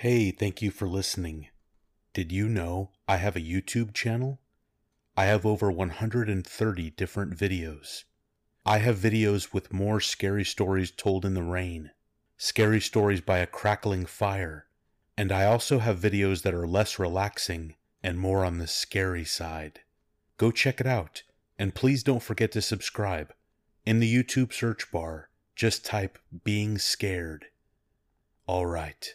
Hey, thank you for listening. Did you know I have a YouTube channel? I have over 130 different videos. I have videos with more scary stories told in the rain, scary stories by a crackling fire, and I also have videos that are less relaxing and more on the scary side. Go check it out, and please don't forget to subscribe. In the YouTube search bar, just type being scared. All right.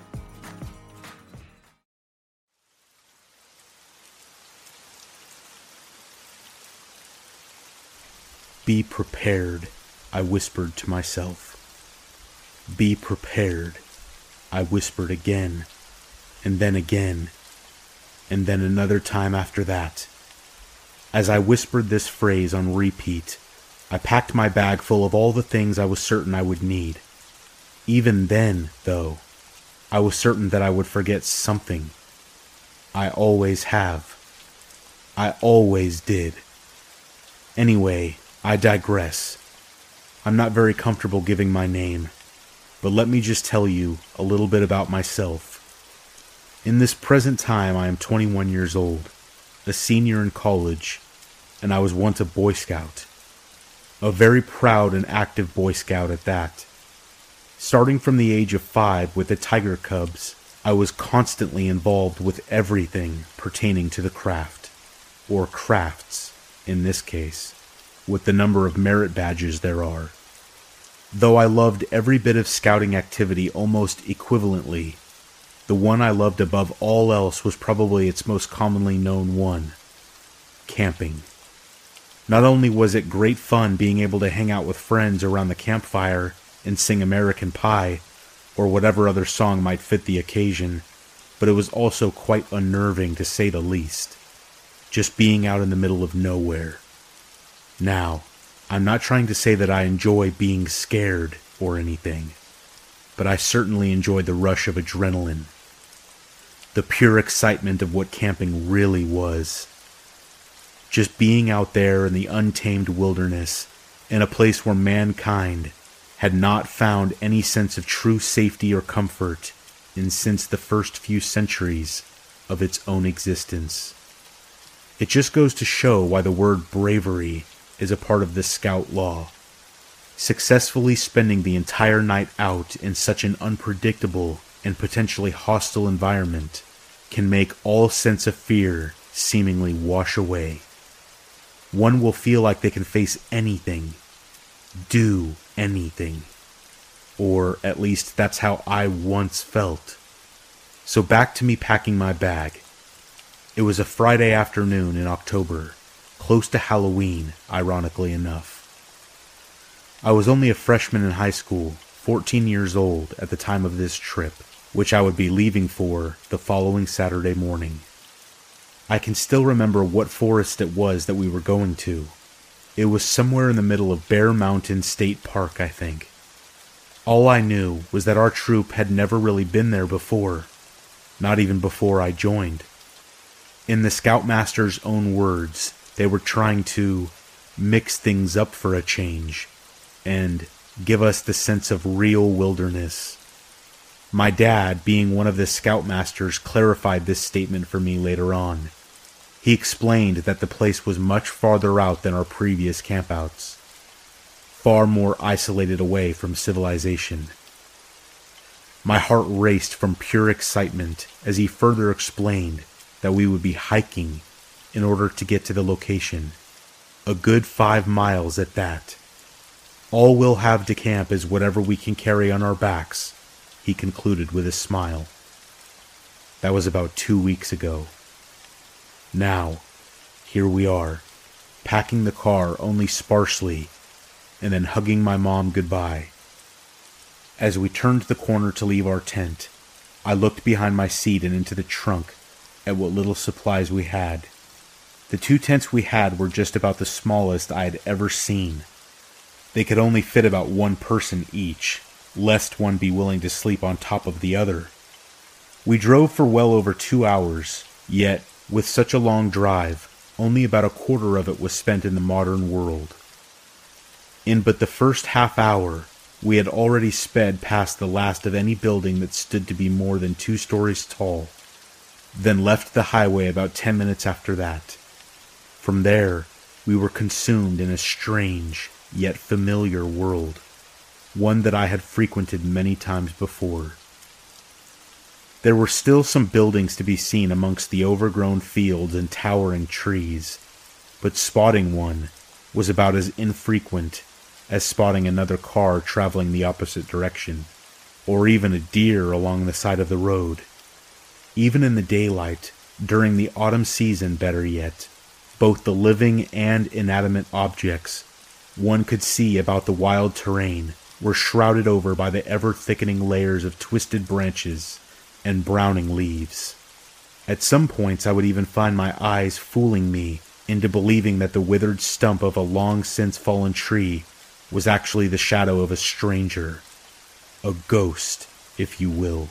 Be prepared, I whispered to myself. Be prepared, I whispered again, and then again, and then another time after that. As I whispered this phrase on repeat, I packed my bag full of all the things I was certain I would need. Even then, though, I was certain that I would forget something. I always have. I always did. Anyway, I digress. I'm not very comfortable giving my name, but let me just tell you a little bit about myself. In this present time, I am 21 years old, a senior in college, and I was once a Boy Scout. A very proud and active Boy Scout at that. Starting from the age of five with the Tiger Cubs, I was constantly involved with everything pertaining to the craft, or crafts in this case with the number of merit badges there are. Though I loved every bit of scouting activity almost equivalently, the one I loved above all else was probably its most commonly known one camping. Not only was it great fun being able to hang out with friends around the campfire and sing American Pie, or whatever other song might fit the occasion, but it was also quite unnerving to say the least. Just being out in the middle of nowhere. Now, I'm not trying to say that I enjoy being scared or anything, but I certainly enjoy the rush of adrenaline. The pure excitement of what camping really was. Just being out there in the untamed wilderness, in a place where mankind had not found any sense of true safety or comfort in since the first few centuries of its own existence. It just goes to show why the word bravery is a part of the scout law. Successfully spending the entire night out in such an unpredictable and potentially hostile environment can make all sense of fear seemingly wash away. One will feel like they can face anything, do anything. Or at least that's how I once felt. So back to me packing my bag. It was a Friday afternoon in October, close to Halloween, ironically enough. I was only a freshman in high school, 14 years old at the time of this trip, which I would be leaving for the following Saturday morning. I can still remember what forest it was that we were going to. It was somewhere in the middle of Bear Mountain State Park, I think. All I knew was that our troop had never really been there before, not even before I joined. In the Scoutmaster's own words, they were trying to mix things up for a change and give us the sense of real wilderness. My dad, being one of the scoutmasters, clarified this statement for me later on. He explained that the place was much farther out than our previous campouts, far more isolated away from civilization. My heart raced from pure excitement as he further explained that we would be hiking in order to get to the location. A good five miles at that. All we'll have to camp is whatever we can carry on our backs, he concluded with a smile. That was about two weeks ago. Now, here we are, packing the car only sparsely, and then hugging my mom goodbye. As we turned the corner to leave our tent, I looked behind my seat and into the trunk at what little supplies we had. The two tents we had were just about the smallest I had ever seen. They could only fit about one person each, lest one be willing to sleep on top of the other. We drove for well over two hours, yet, with such a long drive, only about a quarter of it was spent in the modern world. In but the first half hour, we had already sped past the last of any building that stood to be more than two stories tall, then left the highway about ten minutes after that. From there, we were consumed in a strange, yet familiar world, one that I had frequented many times before. There were still some buildings to be seen amongst the overgrown fields and towering trees, but spotting one was about as infrequent as spotting another car traveling the opposite direction, or even a deer along the side of the road. Even in the daylight, during the autumn season, better yet, both the living and inanimate objects one could see about the wild terrain were shrouded over by the ever thickening layers of twisted branches and browning leaves. At some points, I would even find my eyes fooling me into believing that the withered stump of a long since fallen tree was actually the shadow of a stranger, a ghost, if you will,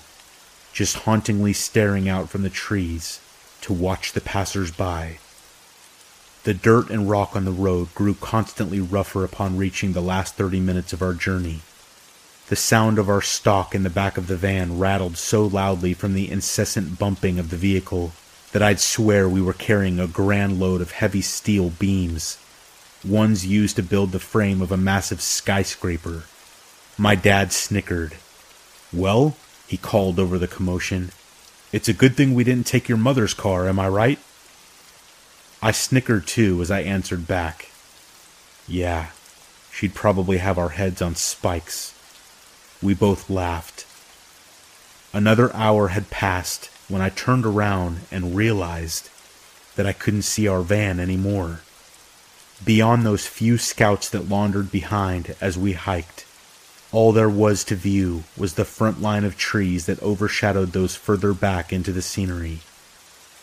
just hauntingly staring out from the trees to watch the passers by. The dirt and rock on the road grew constantly rougher upon reaching the last thirty minutes of our journey. The sound of our stock in the back of the van rattled so loudly from the incessant bumping of the vehicle that I'd swear we were carrying a grand load of heavy steel beams ones used to build the frame of a massive skyscraper. My dad snickered. Well, he called over the commotion, it's a good thing we didn't take your mother's car, am I right? I snickered too as I answered back. Yeah, she'd probably have our heads on spikes. We both laughed. Another hour had passed when I turned around and realized that I couldn't see our van anymore. Beyond those few scouts that laundered behind as we hiked, all there was to view was the front line of trees that overshadowed those further back into the scenery.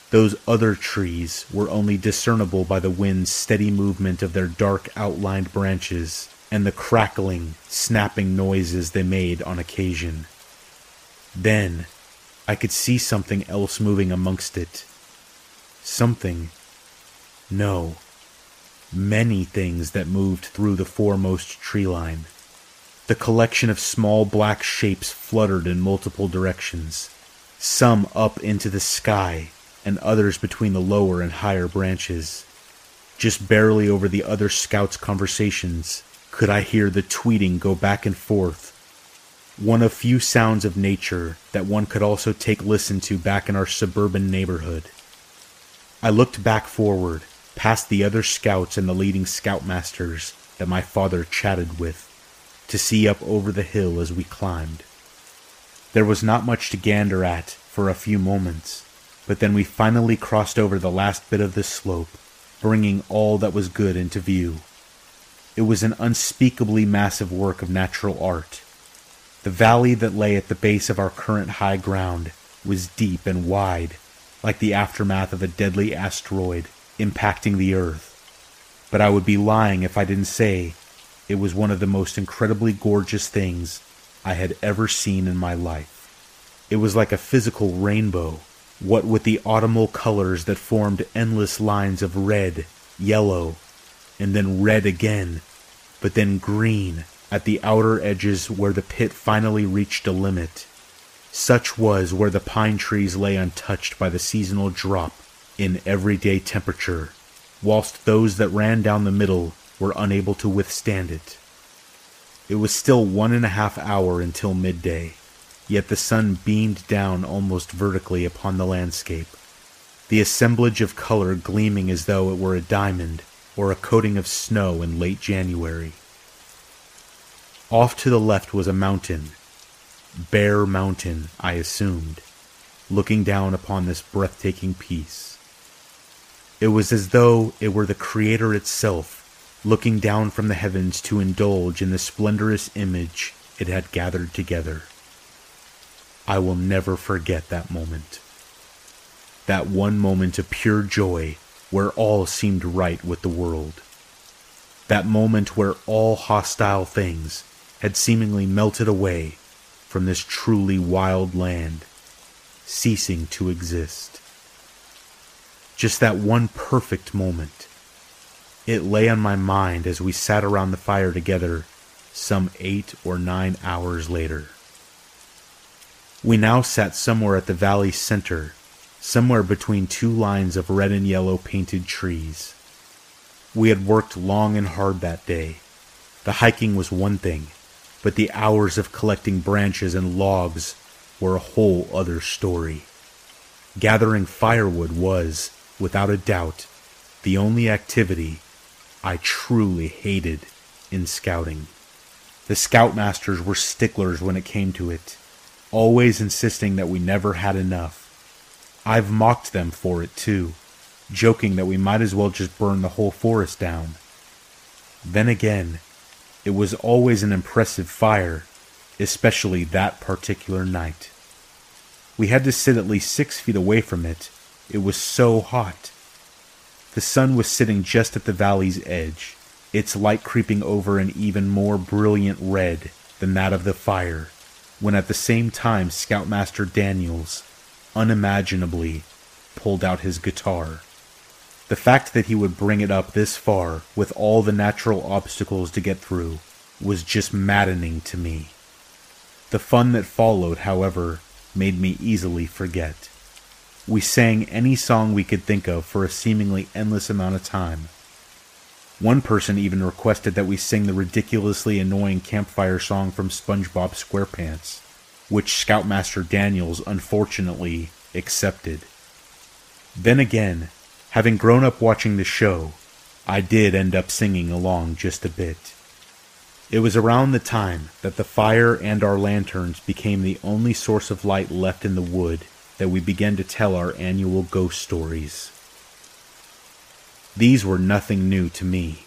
Those other trees were only discernible by the wind's steady movement of their dark outlined branches and the crackling, snapping noises they made on occasion. Then I could see something else moving amongst it. Something. No many things that moved through the foremost tree line. The collection of small black shapes fluttered in multiple directions, some up into the sky, and others between the lower and higher branches. Just barely over the other scouts' conversations could I hear the tweeting go back and forth, one of few sounds of nature that one could also take listen to back in our suburban neighborhood. I looked back forward past the other scouts and the leading scoutmasters that my father chatted with, to see up over the hill as we climbed. There was not much to gander at for a few moments, but then we finally crossed over the last bit of the slope, bringing all that was good into view. It was an unspeakably massive work of natural art. The valley that lay at the base of our current high ground was deep and wide, like the aftermath of a deadly asteroid impacting the earth. But I would be lying if I didn't say it was one of the most incredibly gorgeous things I had ever seen in my life. It was like a physical rainbow, what with the autumnal colors that formed endless lines of red, yellow, and then red again, but then green at the outer edges where the pit finally reached a limit. Such was where the pine trees lay untouched by the seasonal drop in everyday temperature, whilst those that ran down the middle were unable to withstand it. It was still one and a half hour until midday, yet the sun beamed down almost vertically upon the landscape, the assemblage of color gleaming as though it were a diamond or a coating of snow in late January. Off to the left was a mountain, Bear Mountain, I assumed, looking down upon this breathtaking piece. It was as though it were the Creator itself, looking down from the heavens to indulge in the splendorous image it had gathered together. I will never forget that moment. That one moment of pure joy where all seemed right with the world. That moment where all hostile things had seemingly melted away from this truly wild land, ceasing to exist. Just that one perfect moment. It lay on my mind as we sat around the fire together some eight or nine hours later. We now sat somewhere at the valley's center, somewhere between two lines of red and yellow painted trees. We had worked long and hard that day. The hiking was one thing, but the hours of collecting branches and logs were a whole other story. Gathering firewood was, without a doubt, the only activity I truly hated in scouting. The scoutmasters were sticklers when it came to it always insisting that we never had enough. I've mocked them for it too, joking that we might as well just burn the whole forest down. Then again, it was always an impressive fire, especially that particular night. We had to sit at least six feet away from it. It was so hot. The sun was sitting just at the valley's edge, its light creeping over an even more brilliant red than that of the fire when at the same time Scoutmaster Daniels, unimaginably, pulled out his guitar. The fact that he would bring it up this far with all the natural obstacles to get through was just maddening to me. The fun that followed, however, made me easily forget. We sang any song we could think of for a seemingly endless amount of time. One person even requested that we sing the ridiculously annoying campfire song from SpongeBob SquarePants, which Scoutmaster Daniels unfortunately accepted. Then again, having grown up watching the show, I did end up singing along just a bit. It was around the time that the fire and our lanterns became the only source of light left in the wood that we began to tell our annual ghost stories. These were nothing new to me.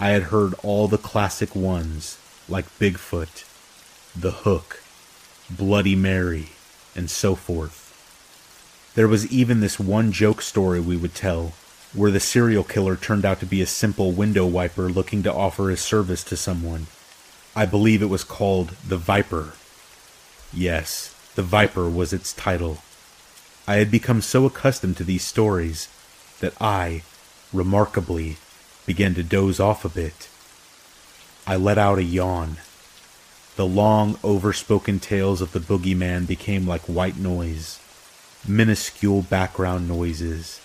I had heard all the classic ones, like Bigfoot, The Hook, Bloody Mary, and so forth. There was even this one joke story we would tell, where the serial killer turned out to be a simple window wiper looking to offer his service to someone. I believe it was called The Viper. Yes, The Viper was its title. I had become so accustomed to these stories that I, remarkably, began to doze off a bit. I let out a yawn. The long, overspoken tales of the boogeyman became like white noise, minuscule background noises.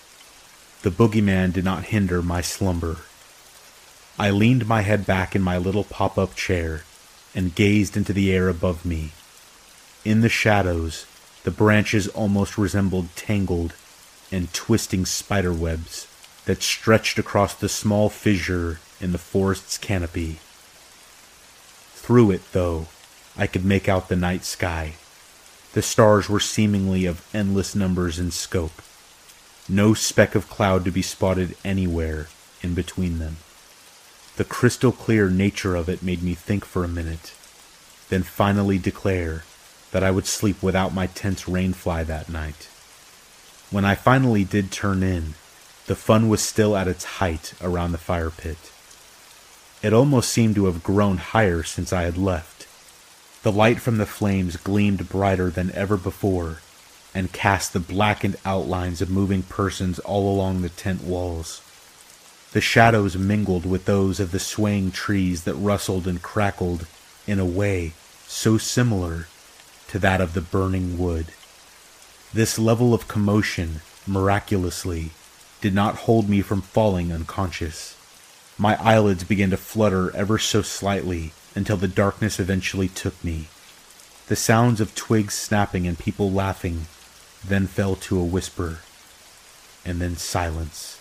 The boogeyman did not hinder my slumber. I leaned my head back in my little pop up chair and gazed into the air above me. In the shadows, the branches almost resembled tangled and twisting spider webs that stretched across the small fissure in the forest's canopy. Through it, though, I could make out the night sky. The stars were seemingly of endless numbers and scope. No speck of cloud to be spotted anywhere in between them. The crystal clear nature of it made me think for a minute, then finally declare that I would sleep without my tense rainfly that night. When I finally did turn in, the fun was still at its height around the fire pit. It almost seemed to have grown higher since I had left. The light from the flames gleamed brighter than ever before and cast the blackened outlines of moving persons all along the tent walls. The shadows mingled with those of the swaying trees that rustled and crackled in a way so similar to that of the burning wood. This level of commotion, miraculously, did not hold me from falling unconscious. My eyelids began to flutter ever so slightly until the darkness eventually took me. The sounds of twigs snapping and people laughing then fell to a whisper, and then silence.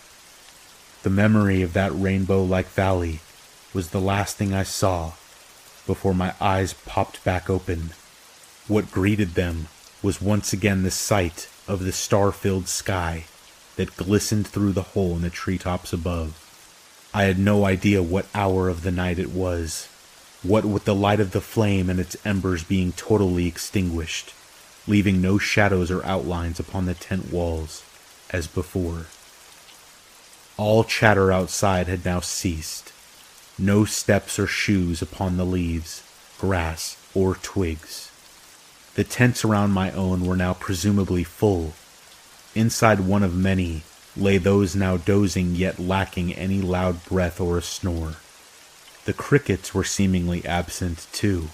The memory of that rainbow like valley was the last thing I saw before my eyes popped back open. What greeted them was once again the sight of the star filled sky that glistened through the hole in the treetops above. I had no idea what hour of the night it was, what with the light of the flame and its embers being totally extinguished. leaving no shadows or outlines upon the tent walls as before. All chatter outside had now ceased. No steps or shoes upon the leaves, grass, or twigs. The tents around my own were now presumably full. Inside one of many lay those now dozing yet lacking any loud breath or a snore. The crickets were seemingly absent too,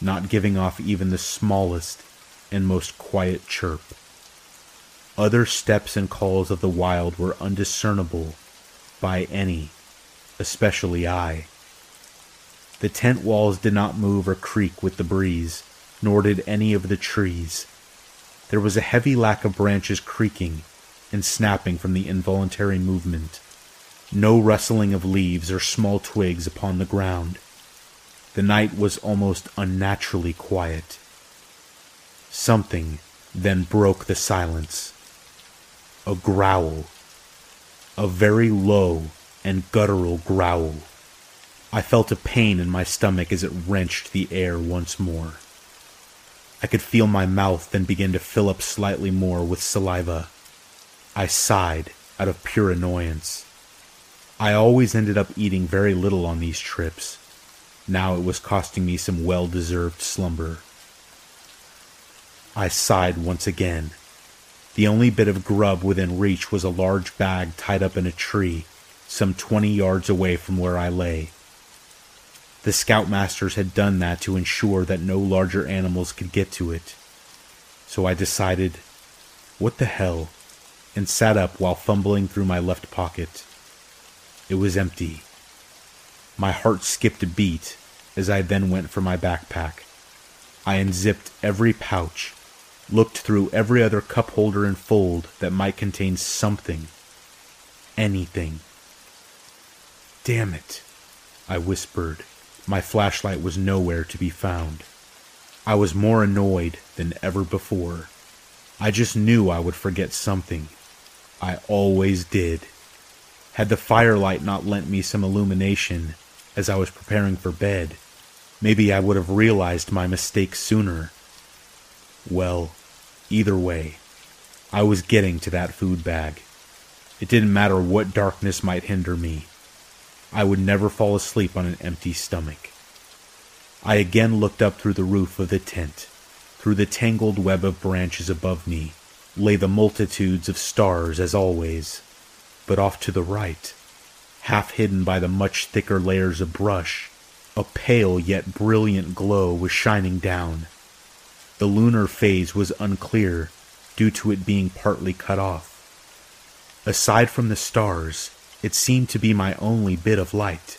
not giving off even the smallest and most quiet chirp. Other steps and calls of the wild were undiscernible by any, especially I. The tent walls did not move or creak with the breeze, nor did any of the trees. There was a heavy lack of branches creaking and snapping from the involuntary movement. No rustling of leaves or small twigs upon the ground. The night was almost unnaturally quiet. Something then broke the silence. A growl. A very low and guttural growl. I felt a pain in my stomach as it wrenched the air once more. I could feel my mouth then begin to fill up slightly more with saliva. I sighed out of pure annoyance. I always ended up eating very little on these trips. Now it was costing me some well deserved slumber. I sighed once again. The only bit of grub within reach was a large bag tied up in a tree, some twenty yards away from where I lay. The scoutmasters had done that to ensure that no larger animals could get to it. So I decided, what the hell, and sat up while fumbling through my left pocket. It was empty. My heart skipped a beat as I then went for my backpack. I unzipped every pouch, looked through every other cup holder and fold that might contain something. Anything. Damn it, I whispered. My flashlight was nowhere to be found. I was more annoyed than ever before. I just knew I would forget something. I always did. Had the firelight not lent me some illumination as I was preparing for bed, maybe I would have realized my mistake sooner. Well, either way, I was getting to that food bag. It didn't matter what darkness might hinder me. I would never fall asleep on an empty stomach. I again looked up through the roof of the tent. Through the tangled web of branches above me lay the multitudes of stars as always, but off to the right, half hidden by the much thicker layers of brush, a pale yet brilliant glow was shining down. The lunar phase was unclear due to it being partly cut off. Aside from the stars, it seemed to be my only bit of light.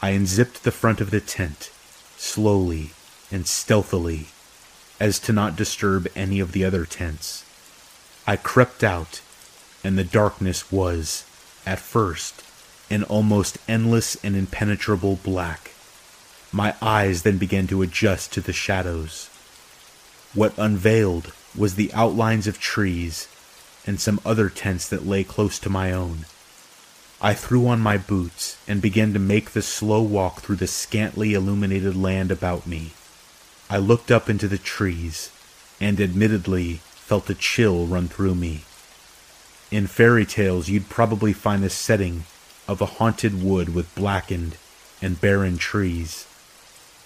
I unzipped the front of the tent, slowly and stealthily, as to not disturb any of the other tents. I crept out, and the darkness was, at first, an almost endless and impenetrable black. My eyes then began to adjust to the shadows. What unveiled was the outlines of trees and some other tents that lay close to my own. I threw on my boots and began to make the slow walk through the scantly illuminated land about me. I looked up into the trees, and admittedly felt a chill run through me. In fairy tales, you'd probably find the setting of a haunted wood with blackened and barren trees,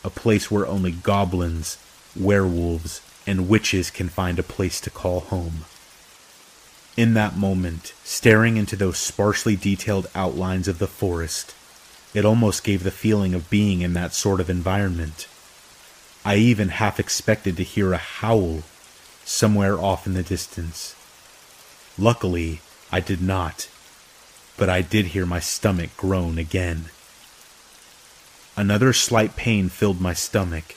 a place where only goblins, werewolves, and witches can find a place to call home. In that moment, staring into those sparsely detailed outlines of the forest, it almost gave the feeling of being in that sort of environment. I even half expected to hear a howl somewhere off in the distance. Luckily, I did not, but I did hear my stomach groan again. Another slight pain filled my stomach.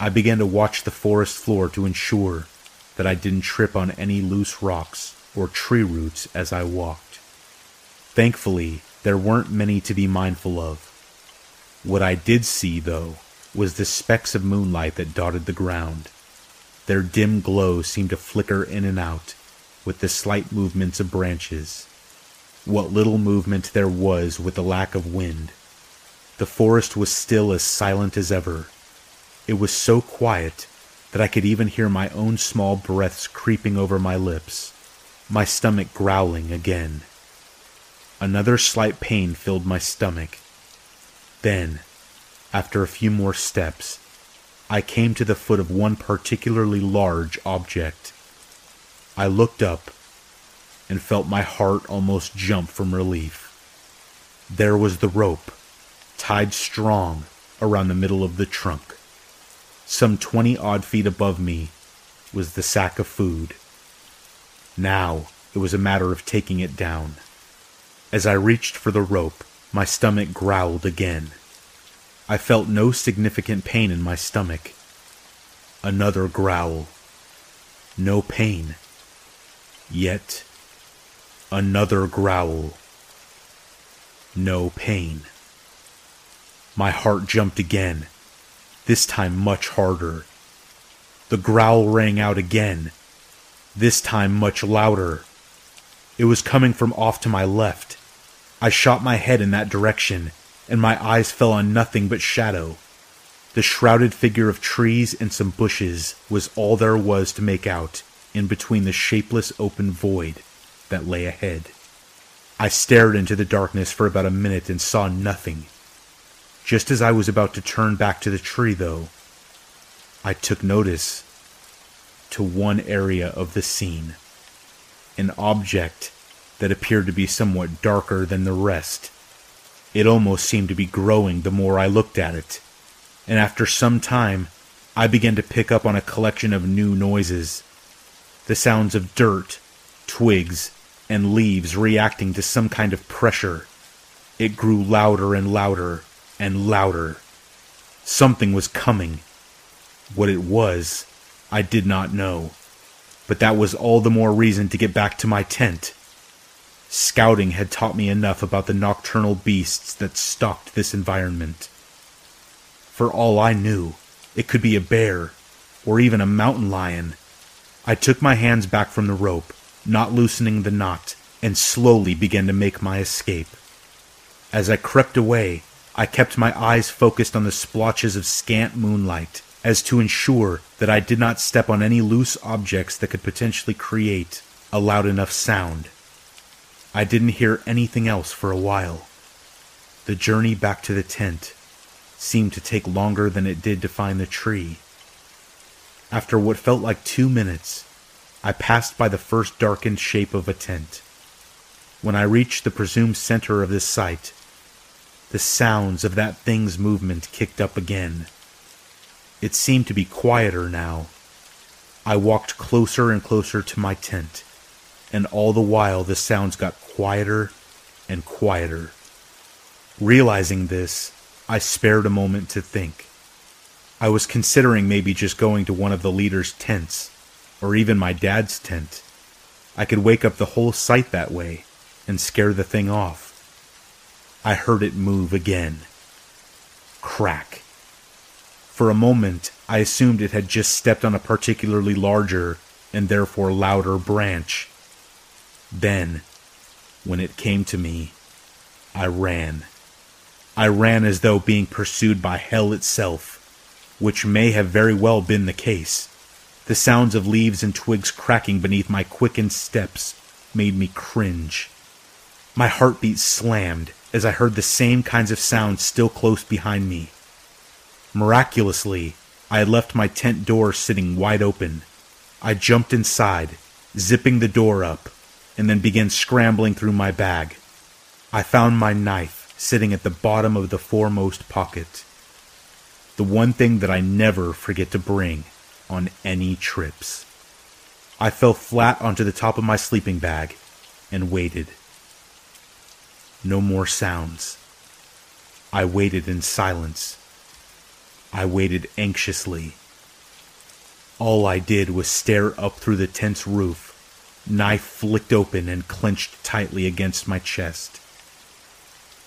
I began to watch the forest floor to ensure that I didn't trip on any loose rocks or tree roots as I walked. Thankfully, there weren't many to be mindful of. What I did see, though, was the specks of moonlight that dotted the ground. Their dim glow seemed to flicker in and out with the slight movements of branches. What little movement there was with the lack of wind. The forest was still as silent as ever. It was so quiet that I could even hear my own small breaths creeping over my lips, my stomach growling again. Another slight pain filled my stomach. Then, after a few more steps, I came to the foot of one particularly large object. I looked up and felt my heart almost jump from relief. There was the rope, tied strong around the middle of the trunk. Some twenty odd feet above me was the sack of food. Now it was a matter of taking it down. As I reached for the rope, my stomach growled again. I felt no significant pain in my stomach. Another growl. No pain. Yet, another growl. No pain. My heart jumped again, this time much harder. The growl rang out again, this time much louder. It was coming from off to my left. I shot my head in that direction and my eyes fell on nothing but shadow. The shrouded figure of trees and some bushes was all there was to make out in between the shapeless open void that lay ahead. I stared into the darkness for about a minute and saw nothing. Just as I was about to turn back to the tree, though, I took notice to one area of the scene an object that appeared to be somewhat darker than the rest it almost seemed to be growing the more I looked at it, and after some time I began to pick up on a collection of new noises. The sounds of dirt, twigs, and leaves reacting to some kind of pressure. It grew louder and louder and louder. Something was coming. What it was, I did not know. But that was all the more reason to get back to my tent. Scouting had taught me enough about the nocturnal beasts that stalked this environment. For all I knew, it could be a bear, or even a mountain lion. I took my hands back from the rope, not loosening the knot, and slowly began to make my escape. As I crept away, I kept my eyes focused on the splotches of scant moonlight, as to ensure that I did not step on any loose objects that could potentially create a loud enough sound. I didn't hear anything else for a while. The journey back to the tent seemed to take longer than it did to find the tree. After what felt like two minutes, I passed by the first darkened shape of a tent. When I reached the presumed center of this site, the sounds of that thing's movement kicked up again. It seemed to be quieter now. I walked closer and closer to my tent and all the while the sounds got quieter and quieter. Realizing this, I spared a moment to think. I was considering maybe just going to one of the leaders' tents, or even my dad's tent. I could wake up the whole site that way and scare the thing off. I heard it move again. Crack. For a moment, I assumed it had just stepped on a particularly larger and therefore louder branch then, when it came to me, I ran. I ran as though being pursued by hell itself, which may have very well been the case. The sounds of leaves and twigs cracking beneath my quickened steps made me cringe. My heartbeat slammed as I heard the same kinds of sounds still close behind me. Miraculously, I had left my tent door sitting wide open. I jumped inside, zipping the door up, and then began scrambling through my bag. I found my knife sitting at the bottom of the foremost pocket. The one thing that I never forget to bring on any trips. I fell flat onto the top of my sleeping bag and waited. No more sounds. I waited in silence. I waited anxiously. All I did was stare up through the tent's roof knife flicked open and clenched tightly against my chest.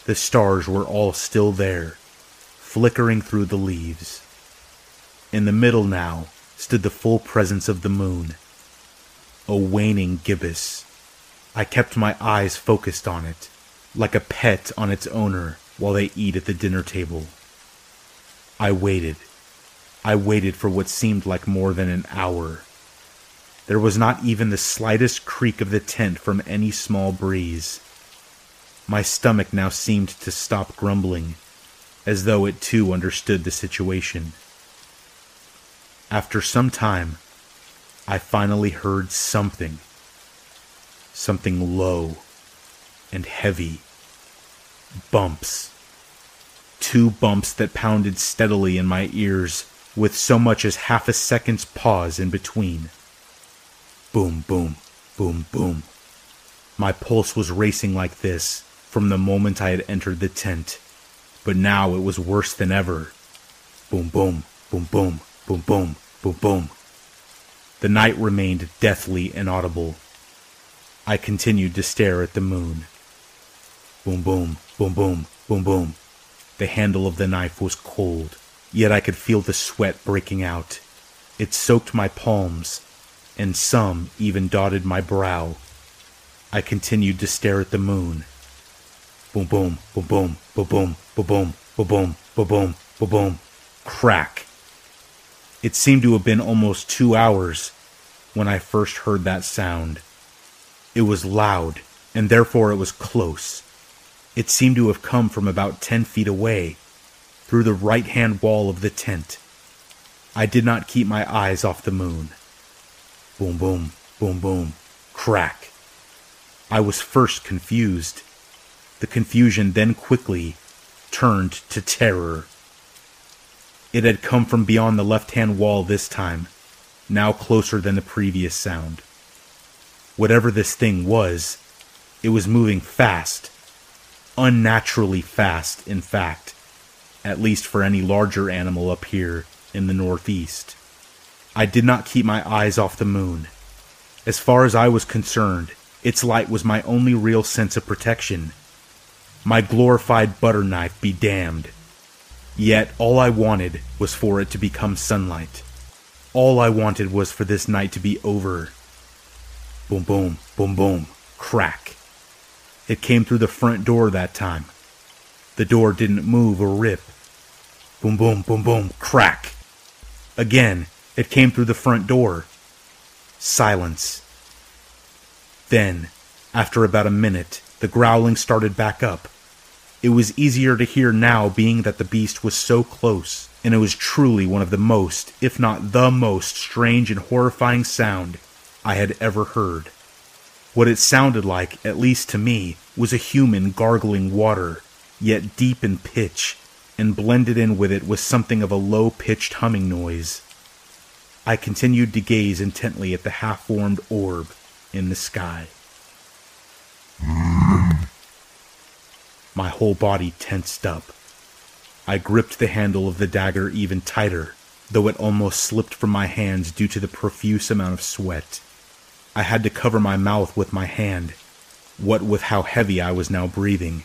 The stars were all still there, flickering through the leaves. In the middle now stood the full presence of the moon, a waning gibbous. I kept my eyes focused on it, like a pet on its owner while they eat at the dinner table. I waited. I waited for what seemed like more than an hour. There was not even the slightest creak of the tent from any small breeze. My stomach now seemed to stop grumbling, as though it too understood the situation. After some time, I finally heard something. Something low and heavy. Bumps. Two bumps that pounded steadily in my ears with so much as half a second's pause in between. Boom, boom, boom, boom. My pulse was racing like this from the moment I had entered the tent, but now it was worse than ever. Boom, boom, boom, boom, boom, boom, boom, boom. The night remained deathly inaudible. I continued to stare at the moon. Boom, boom, boom, boom, boom, boom. The handle of the knife was cold, yet I could feel the sweat breaking out. It soaked my palms, and some even dotted my brow. I continued to stare at the moon. Boom, boom, boom, boom, boom, boom, boom, boom, boom, boom, boom, boom, boom, boom. Crack. It seemed to have been almost two hours when I first heard that sound. It was loud, and therefore it was close. It seemed to have come from about ten feet away, through the right hand wall of the tent. I did not keep my eyes off the moon. Boom, boom, boom, boom, crack. I was first confused. The confusion then quickly turned to terror. It had come from beyond the left hand wall this time, now closer than the previous sound. Whatever this thing was, it was moving fast, unnaturally fast, in fact, at least for any larger animal up here in the northeast. I did not keep my eyes off the moon. As far as I was concerned, its light was my only real sense of protection. My glorified butter knife be damned. Yet all I wanted was for it to become sunlight. All I wanted was for this night to be over. Boom, boom, boom, boom, crack. It came through the front door that time. The door didn't move or rip. Boom, boom, boom, boom, crack. Again, it came through the front door. Silence. Then, after about a minute, the growling started back up. It was easier to hear now, being that the beast was so close, and it was truly one of the most, if not the most, strange and horrifying sound I had ever heard. What it sounded like, at least to me, was a human gargling water, yet deep in pitch, and blended in with it was something of a low pitched humming noise. I continued to gaze intently at the half formed orb in the sky. My whole body tensed up. I gripped the handle of the dagger even tighter, though it almost slipped from my hands due to the profuse amount of sweat. I had to cover my mouth with my hand, what with how heavy I was now breathing.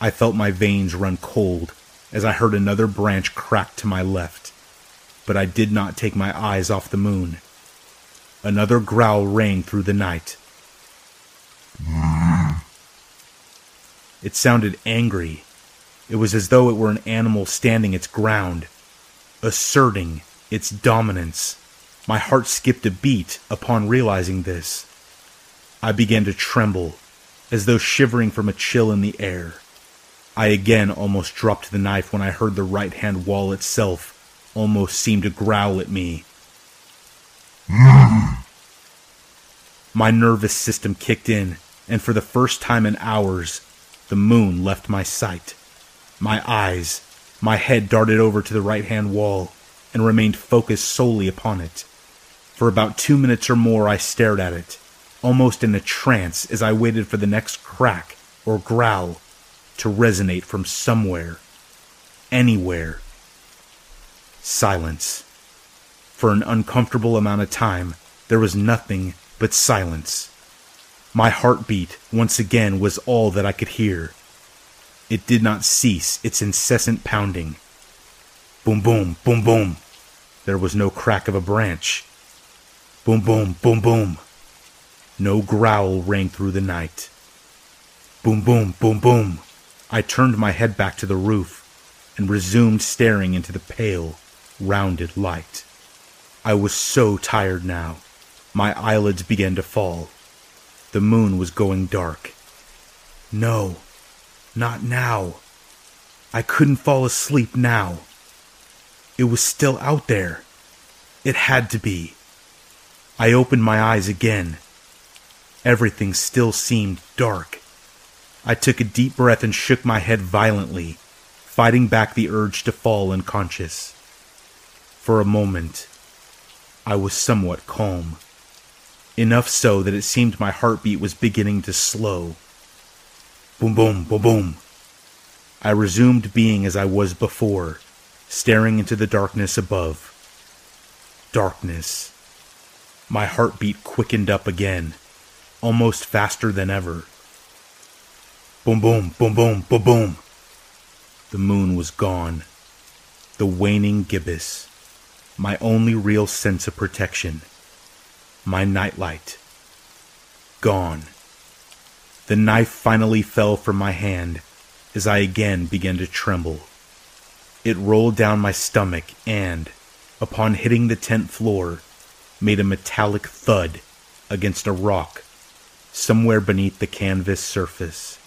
I felt my veins run cold as I heard another branch crack to my left, but I did not take my eyes off the moon. Another growl rang through the night. It sounded angry. It was as though it were an animal standing its ground, asserting its dominance. My heart skipped a beat upon realizing this. I began to tremble, as though shivering from a chill in the air. I again almost dropped the knife when I heard the right hand wall itself almost seem to growl at me. My nervous system kicked in, and for the first time in hours, the moon left my sight. My eyes, my head darted over to the right hand wall and remained focused solely upon it. For about two minutes or more I stared at it, almost in a trance as I waited for the next crack or growl to resonate from somewhere, anywhere. Silence. For an uncomfortable amount of time, there was nothing but silence. My heartbeat, once again, was all that I could hear. It did not cease its incessant pounding. Boom, boom, boom, boom. There was no crack of a branch. Boom, boom, boom, boom. No growl rang through the night. Boom, boom, boom, boom. I turned my head back to the roof and resumed staring into the pale, rounded light. I was so tired now. My eyelids began to fall. The moon was going dark. No, not now. I couldn't fall asleep now. It was still out there. It had to be. I opened my eyes again. Everything still seemed dark. I took a deep breath and shook my head violently, fighting back the urge to fall unconscious. For a moment, I was somewhat calm. Enough so that it seemed my heartbeat was beginning to slow. Boom, boom, boom, boom. I resumed being as I was before, staring into the darkness above. Darkness. My heartbeat quickened up again, almost faster than ever. Boom, boom, boom, boom, boom, boom. The moon was gone. The waning gibbous. My only real sense of protection. My nightlight. Gone. The knife finally fell from my hand as I again began to tremble. It rolled down my stomach and, upon hitting the tent floor, made a metallic thud against a rock somewhere beneath the canvas surface.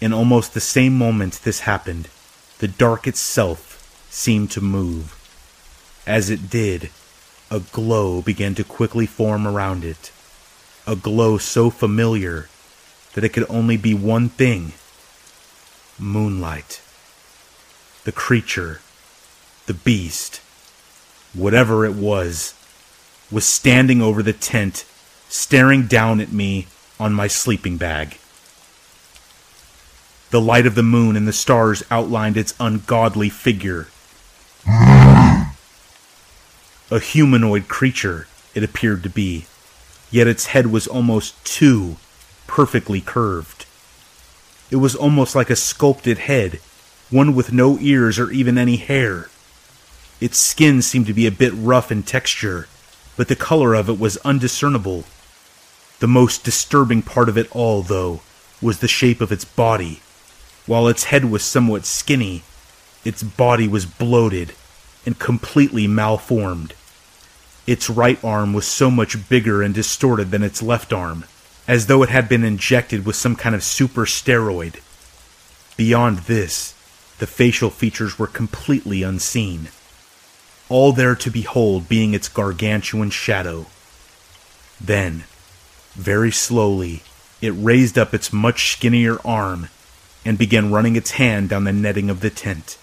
In almost the same moment this happened, the dark itself seemed to move. As it did, a glow began to quickly form around it. A glow so familiar that it could only be one thing moonlight. The creature, the beast, whatever it was, was standing over the tent, staring down at me on my sleeping bag. The light of the moon and the stars outlined its ungodly figure. A humanoid creature, it appeared to be, yet its head was almost too perfectly curved. It was almost like a sculpted head, one with no ears or even any hair. Its skin seemed to be a bit rough in texture, but the color of it was undiscernible. The most disturbing part of it all, though, was the shape of its body. While its head was somewhat skinny, its body was bloated and completely malformed. Its right arm was so much bigger and distorted than its left arm, as though it had been injected with some kind of super steroid. Beyond this, the facial features were completely unseen, all there to behold being its gargantuan shadow. Then, very slowly, it raised up its much skinnier arm and began running its hand down the netting of the tent.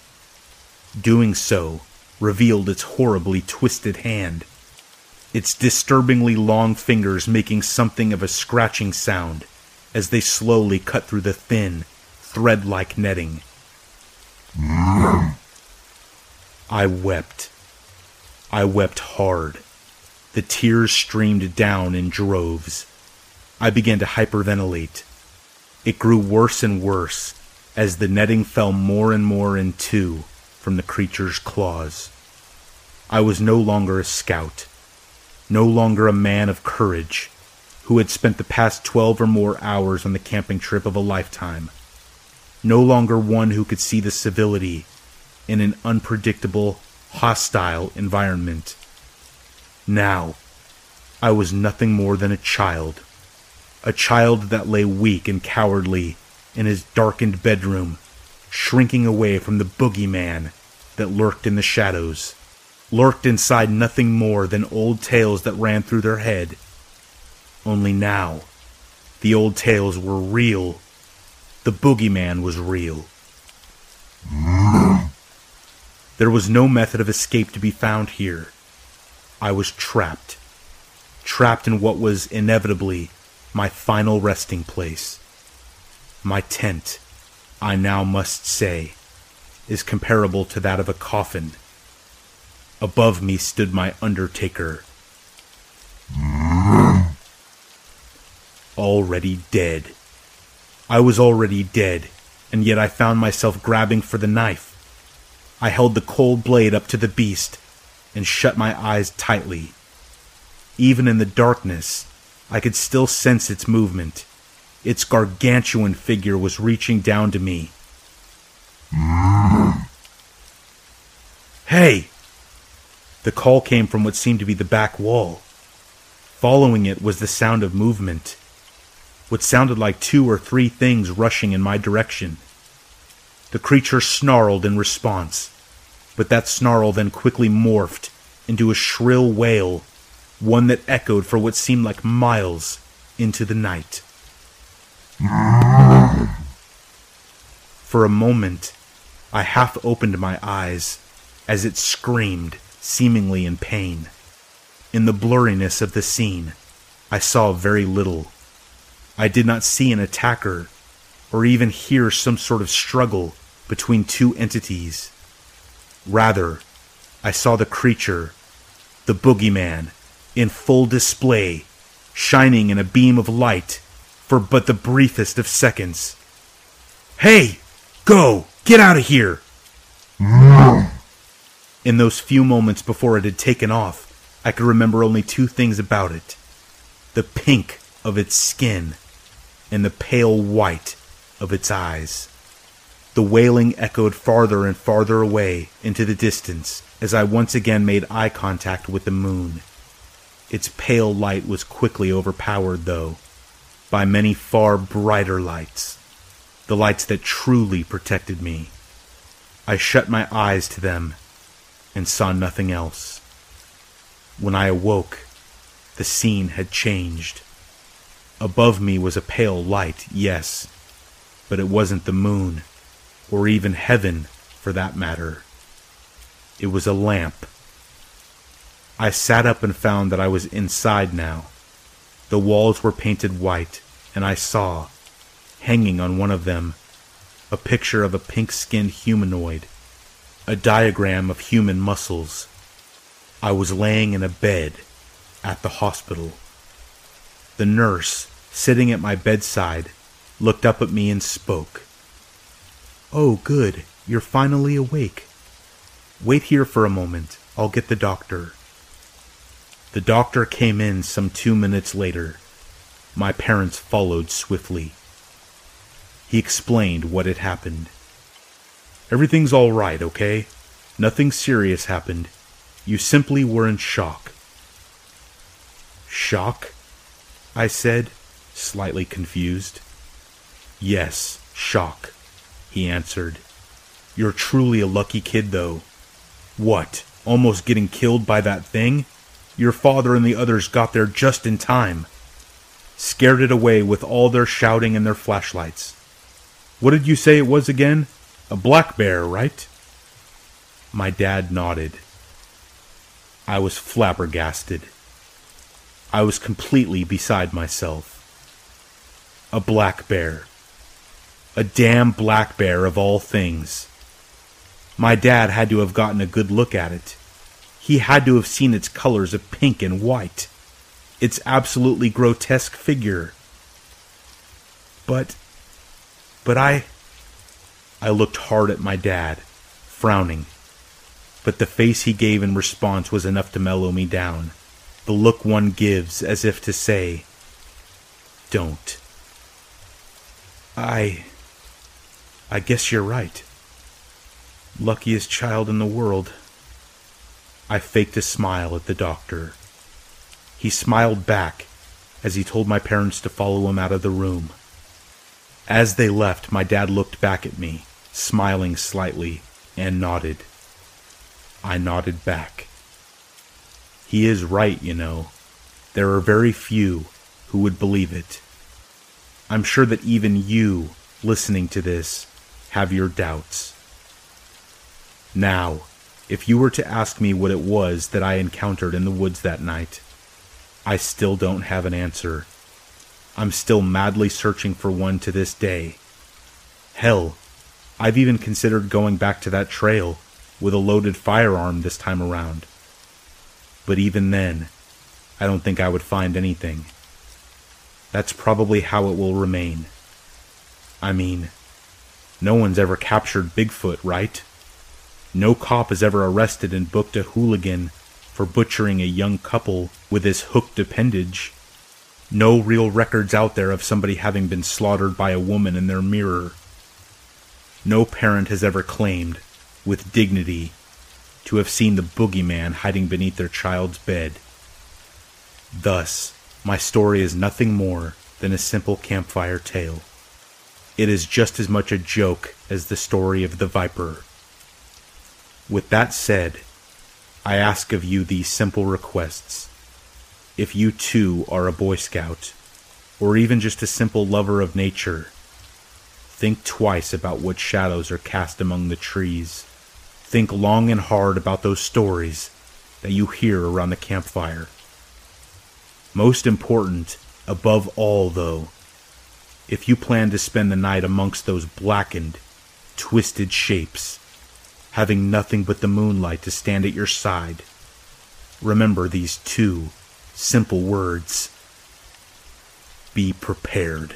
Doing so revealed its horribly twisted hand, its disturbingly long fingers making something of a scratching sound as they slowly cut through the thin, thread like netting. I wept. I wept hard. The tears streamed down in droves. I began to hyperventilate. It grew worse and worse as the netting fell more and more in two from the creature's claws. I was no longer a scout, no longer a man of courage who had spent the past twelve or more hours on the camping trip of a lifetime, no longer one who could see the civility in an unpredictable, hostile environment. Now, I was nothing more than a child a child that lay weak and cowardly in his darkened bedroom, shrinking away from the boogeyman that lurked in the shadows, lurked inside nothing more than old tales that ran through their head. Only now, the old tales were real. The boogeyman was real. There was no method of escape to be found here. I was trapped. Trapped in what was inevitably my final resting place. My tent, I now must say, is comparable to that of a coffin. Above me stood my undertaker. Already dead. I was already dead, and yet I found myself grabbing for the knife. I held the cold blade up to the beast and shut my eyes tightly. Even in the darkness, I could still sense its movement. Its gargantuan figure was reaching down to me. Hey! The call came from what seemed to be the back wall. Following it was the sound of movement. What sounded like two or three things rushing in my direction. The creature snarled in response, but that snarl then quickly morphed into a shrill wail, one that echoed for what seemed like miles into the night. For a moment, I half opened my eyes as it screamed, seemingly in pain. In the blurriness of the scene, I saw very little. I did not see an attacker or even hear some sort of struggle between two entities. Rather, I saw the creature, the boogeyman, in full display, shining in a beam of light for but the briefest of seconds. Hey! Go! Get out of here! In those few moments before it had taken off, I could remember only two things about it the pink of its skin and the pale white of its eyes. The wailing echoed farther and farther away into the distance as I once again made eye contact with the moon. Its pale light was quickly overpowered, though, by many far brighter lights, the lights that truly protected me. I shut my eyes to them and saw nothing else. When I awoke, the scene had changed. Above me was a pale light, yes, but it wasn't the moon or even heaven for that matter. It was a lamp. I sat up and found that I was inside now. The walls were painted white, and I saw, hanging on one of them, a picture of a pink skinned humanoid, a diagram of human muscles. I was laying in a bed at the hospital. The nurse, sitting at my bedside, looked up at me and spoke. Oh, good. You're finally awake. Wait here for a moment. I'll get the doctor. The doctor came in some two minutes later. My parents followed swiftly. He explained what had happened. Everything's all right, okay? Nothing serious happened. You simply were in shock. Shock? I said, slightly confused. Yes, shock he answered. You're truly a lucky kid, though. What, almost getting killed by that thing? Your father and the others got there just in time. Scared it away with all their shouting and their flashlights. What did you say it was again? A black bear, right? My dad nodded. I was flabbergasted. I was completely beside myself. A black bear a damn black bear of all things. My dad had to have gotten a good look at it. He had to have seen its colors of pink and white, its absolutely grotesque figure. But, but I. I looked hard at my dad, frowning. But the face he gave in response was enough to mellow me down. The look one gives as if to say, Don't. I. I guess you're right. Luckiest child in the world. I faked a smile at the doctor. He smiled back as he told my parents to follow him out of the room. As they left, my dad looked back at me, smiling slightly, and nodded. I nodded back. He is right, you know. There are very few who would believe it. I'm sure that even you, listening to this, have your doubts. Now, if you were to ask me what it was that I encountered in the woods that night, I still don't have an answer. I'm still madly searching for one to this day. Hell, I've even considered going back to that trail with a loaded firearm this time around. But even then, I don't think I would find anything. That's probably how it will remain. I mean, no one's ever captured Bigfoot, right? No cop has ever arrested and booked a hooligan for butchering a young couple with his hooked appendage. No real records out there of somebody having been slaughtered by a woman in their mirror. No parent has ever claimed, with dignity, to have seen the boogeyman hiding beneath their child's bed. Thus, my story is nothing more than a simple campfire tale. It is just as much a joke as the story of the viper. With that said, I ask of you these simple requests. If you too are a Boy Scout, or even just a simple lover of nature, think twice about what shadows are cast among the trees. Think long and hard about those stories that you hear around the campfire. Most important, above all, though, if you plan to spend the night amongst those blackened, twisted shapes, having nothing but the moonlight to stand at your side, remember these two simple words Be prepared.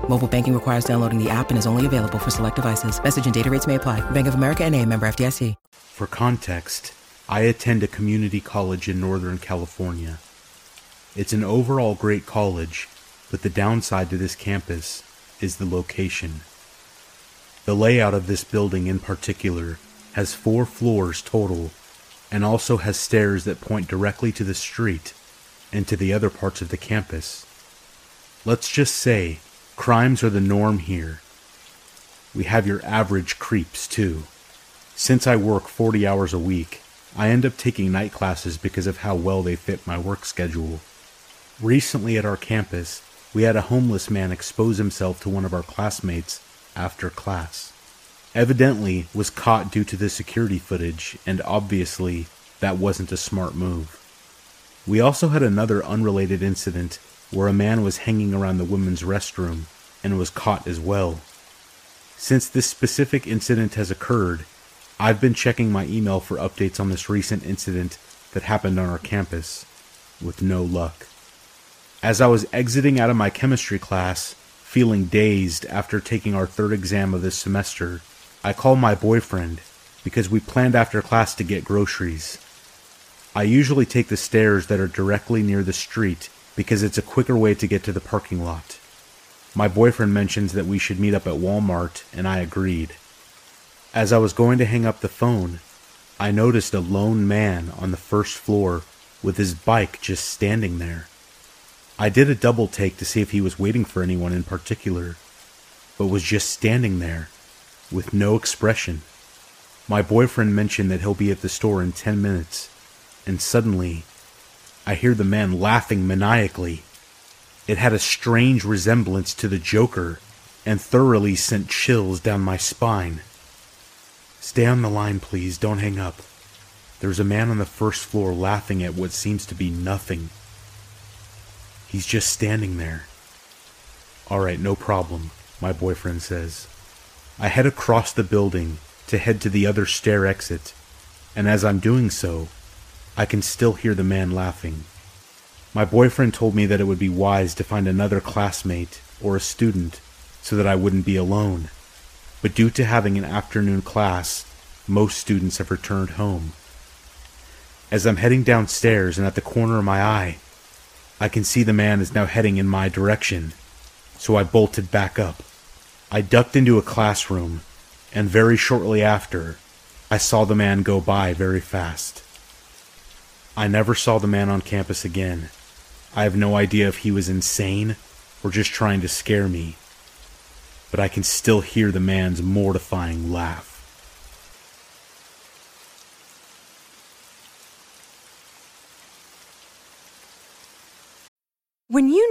Mobile banking requires downloading the app and is only available for select devices. Message and data rates may apply. Bank of America and a member FDIC. For context, I attend a community college in Northern California. It's an overall great college, but the downside to this campus is the location. The layout of this building in particular has four floors total and also has stairs that point directly to the street and to the other parts of the campus. Let's just say crimes are the norm here. We have your average creeps too. Since I work 40 hours a week, I end up taking night classes because of how well they fit my work schedule. Recently at our campus, we had a homeless man expose himself to one of our classmates after class. Evidently was caught due to the security footage, and obviously that wasn't a smart move. We also had another unrelated incident where a man was hanging around the women's restroom and was caught as well. Since this specific incident has occurred, I've been checking my email for updates on this recent incident that happened on our campus, with no luck. As I was exiting out of my chemistry class, feeling dazed after taking our third exam of this semester, I called my boyfriend because we planned after class to get groceries. I usually take the stairs that are directly near the street because it's a quicker way to get to the parking lot. My boyfriend mentions that we should meet up at Walmart, and I agreed. As I was going to hang up the phone, I noticed a lone man on the first floor with his bike just standing there. I did a double take to see if he was waiting for anyone in particular, but was just standing there with no expression. My boyfriend mentioned that he'll be at the store in 10 minutes, and suddenly I hear the man laughing maniacally. It had a strange resemblance to the Joker and thoroughly sent chills down my spine. Stay on the line, please. Don't hang up. There's a man on the first floor laughing at what seems to be nothing. He's just standing there. All right, no problem, my boyfriend says. I head across the building to head to the other stair exit, and as I'm doing so, I can still hear the man laughing. My boyfriend told me that it would be wise to find another classmate or a student so that I wouldn't be alone. But due to having an afternoon class, most students have returned home. As I'm heading downstairs and at the corner of my eye, I can see the man is now heading in my direction, so I bolted back up. I ducked into a classroom, and very shortly after, I saw the man go by very fast. I never saw the man on campus again. I have no idea if he was insane or just trying to scare me, but I can still hear the man's mortifying laugh. When you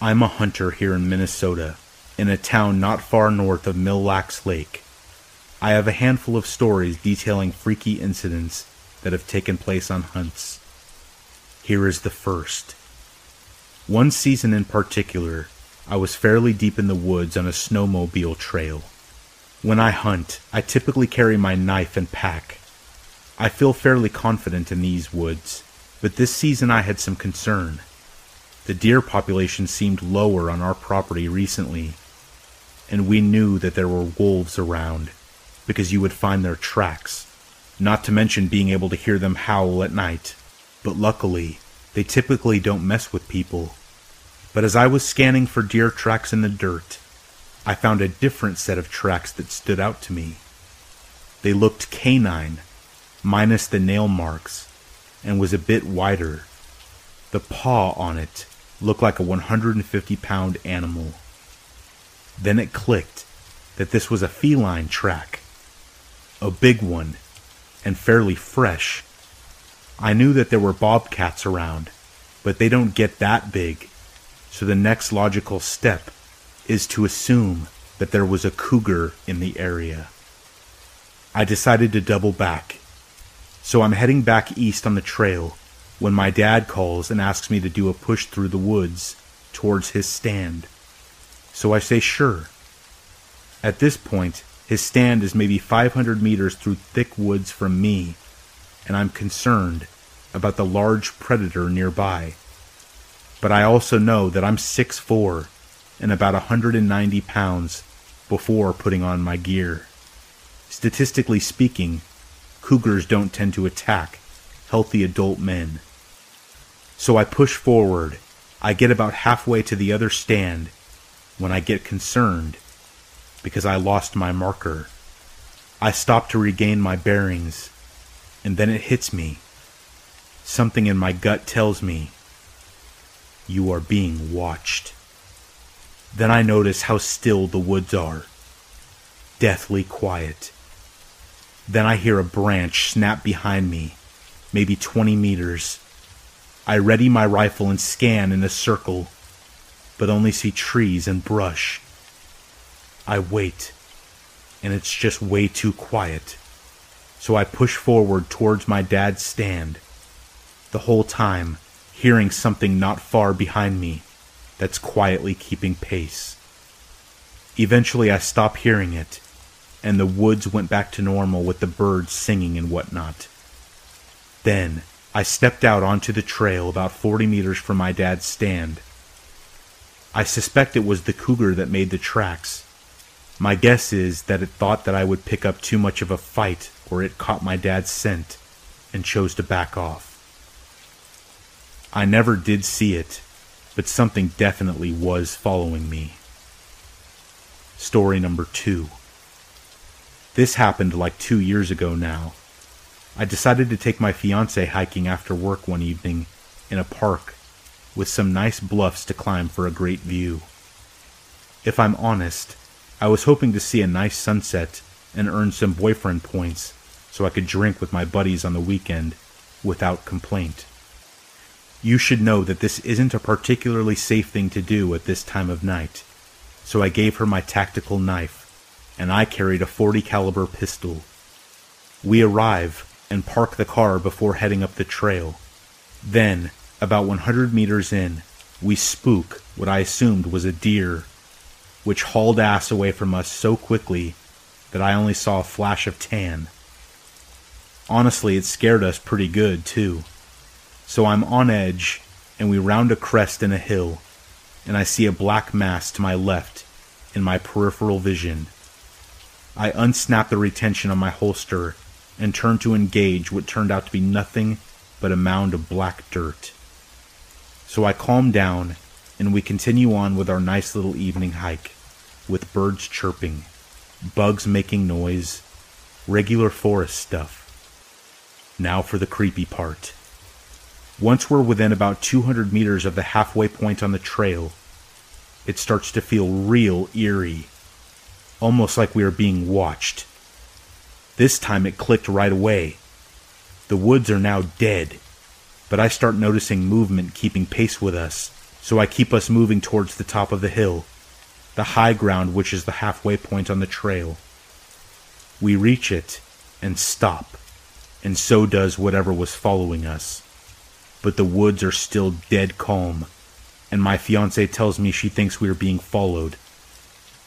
I'm a hunter here in Minnesota, in a town not far north of Mille Lacs Lake. I have a handful of stories detailing freaky incidents that have taken place on hunts. Here is the first. One season in particular, I was fairly deep in the woods on a snowmobile trail. When I hunt, I typically carry my knife and pack. I feel fairly confident in these woods, but this season I had some concern. The deer population seemed lower on our property recently, and we knew that there were wolves around because you would find their tracks, not to mention being able to hear them howl at night. But luckily, they typically don't mess with people. But as I was scanning for deer tracks in the dirt, I found a different set of tracks that stood out to me. They looked canine, minus the nail marks, and was a bit wider. The paw on it looked like a 150 pound animal. Then it clicked that this was a feline track. A big one, and fairly fresh. I knew that there were bobcats around, but they don't get that big, so the next logical step is to assume that there was a cougar in the area. I decided to double back, so I'm heading back east on the trail when my dad calls and asks me to do a push through the woods towards his stand. So I say sure. At this point, his stand is maybe 500 meters through thick woods from me, and I'm concerned about the large predator nearby. But I also know that I'm 6'4 and about 190 pounds before putting on my gear. Statistically speaking, cougars don't tend to attack healthy adult men. So I push forward. I get about halfway to the other stand when I get concerned because I lost my marker. I stop to regain my bearings, and then it hits me. Something in my gut tells me, You are being watched. Then I notice how still the woods are, deathly quiet. Then I hear a branch snap behind me, maybe 20 meters. I ready my rifle and scan in a circle, but only see trees and brush. I wait, and it's just way too quiet. So I push forward towards my dad's stand, the whole time hearing something not far behind me that's quietly keeping pace. Eventually, I stop hearing it, and the woods went back to normal with the birds singing and whatnot. Then, I stepped out onto the trail about 40 meters from my dad's stand. I suspect it was the cougar that made the tracks. My guess is that it thought that I would pick up too much of a fight or it caught my dad's scent and chose to back off. I never did see it, but something definitely was following me. Story number two. This happened like two years ago now. I decided to take my fiance hiking after work one evening in a park with some nice bluffs to climb for a great view. If I'm honest, I was hoping to see a nice sunset and earn some boyfriend points so I could drink with my buddies on the weekend without complaint. You should know that this isn't a particularly safe thing to do at this time of night, so I gave her my tactical knife, and I carried a 40 caliber pistol. We arrive and park the car before heading up the trail. Then, about 100 meters in, we spook what I assumed was a deer, which hauled ass away from us so quickly that I only saw a flash of tan. Honestly, it scared us pretty good, too. So I'm on edge, and we round a crest in a hill, and I see a black mass to my left in my peripheral vision. I unsnap the retention on my holster and turned to engage what turned out to be nothing but a mound of black dirt. So I calm down and we continue on with our nice little evening hike, with birds chirping, bugs making noise, regular forest stuff. Now for the creepy part. Once we're within about 200 meters of the halfway point on the trail, it starts to feel real eerie, almost like we are being watched. This time it clicked right away. The woods are now dead, but I start noticing movement keeping pace with us so I keep us moving towards the top of the hill, the high ground which is the halfway point on the trail. We reach it and stop, and so does whatever was following us. But the woods are still dead calm, and my fiance tells me she thinks we are being followed.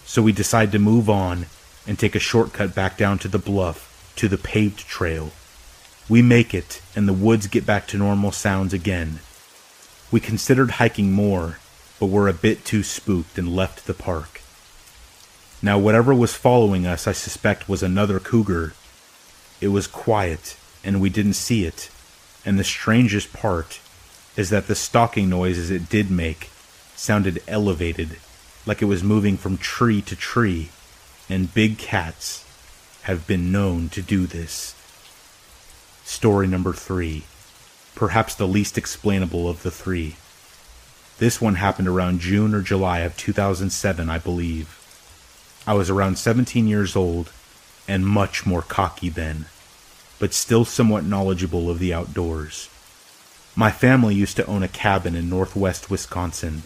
So we decide to move on and take a shortcut back down to the bluff, to the paved trail. We make it, and the woods get back to normal sounds again. We considered hiking more, but were a bit too spooked and left the park. Now, whatever was following us, I suspect was another cougar. It was quiet, and we didn't see it. And the strangest part is that the stalking noises it did make sounded elevated, like it was moving from tree to tree, and big cats have been known to do this. Story number three perhaps the least explainable of the three. This one happened around June or July of 2007, I believe. I was around 17 years old and much more cocky then, but still somewhat knowledgeable of the outdoors. My family used to own a cabin in northwest Wisconsin.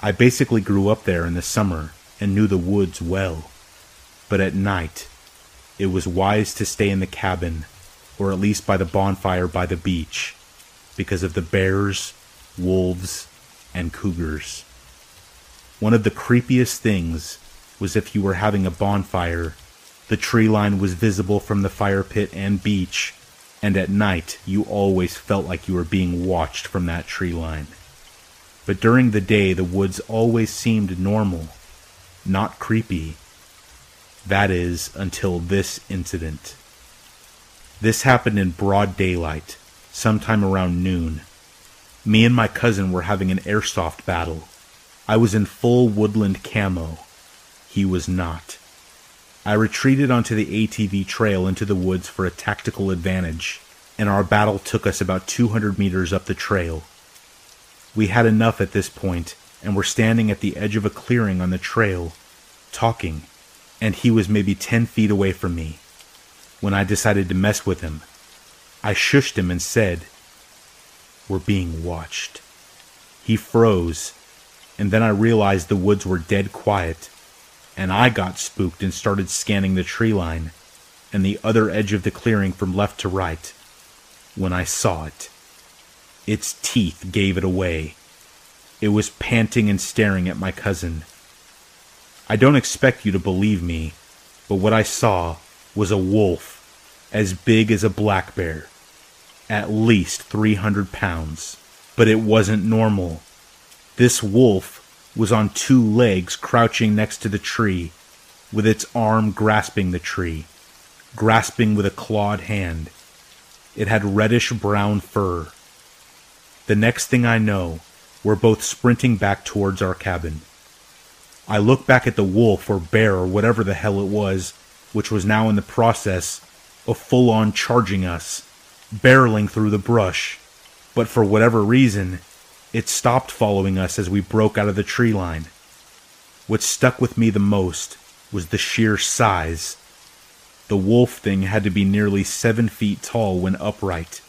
I basically grew up there in the summer and knew the woods well. But at night, it was wise to stay in the cabin or at least by the bonfire by the beach, because of the bears, wolves, and cougars. One of the creepiest things was if you were having a bonfire, the tree line was visible from the fire pit and beach, and at night you always felt like you were being watched from that tree line. But during the day, the woods always seemed normal, not creepy. That is, until this incident. This happened in broad daylight, sometime around noon. Me and my cousin were having an airsoft battle. I was in full woodland camo. He was not. I retreated onto the ATV trail into the woods for a tactical advantage, and our battle took us about 200 meters up the trail. We had enough at this point and were standing at the edge of a clearing on the trail, talking, and he was maybe 10 feet away from me when I decided to mess with him. I shushed him and said, We're being watched. He froze, and then I realized the woods were dead quiet, and I got spooked and started scanning the tree line and the other edge of the clearing from left to right when I saw it. Its teeth gave it away. It was panting and staring at my cousin. I don't expect you to believe me, but what I saw was a wolf as big as a black bear, at least 300 pounds. But it wasn't normal. This wolf was on two legs crouching next to the tree, with its arm grasping the tree, grasping with a clawed hand. It had reddish brown fur. The next thing I know, we're both sprinting back towards our cabin. I look back at the wolf or bear or whatever the hell it was which was now in the process of full on charging us, barreling through the brush. But for whatever reason, it stopped following us as we broke out of the tree line. What stuck with me the most was the sheer size. The wolf thing had to be nearly seven feet tall when upright,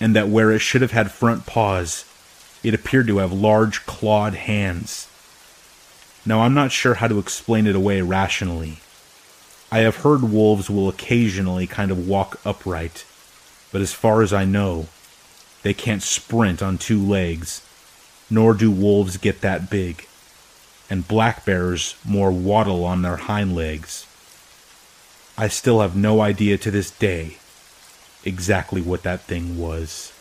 and that where it should have had front paws, it appeared to have large clawed hands. Now, I'm not sure how to explain it away rationally. I have heard wolves will occasionally kind of walk upright, but as far as I know, they can't sprint on two legs, nor do wolves get that big, and black bears more waddle on their hind legs. I still have no idea to this day exactly what that thing was.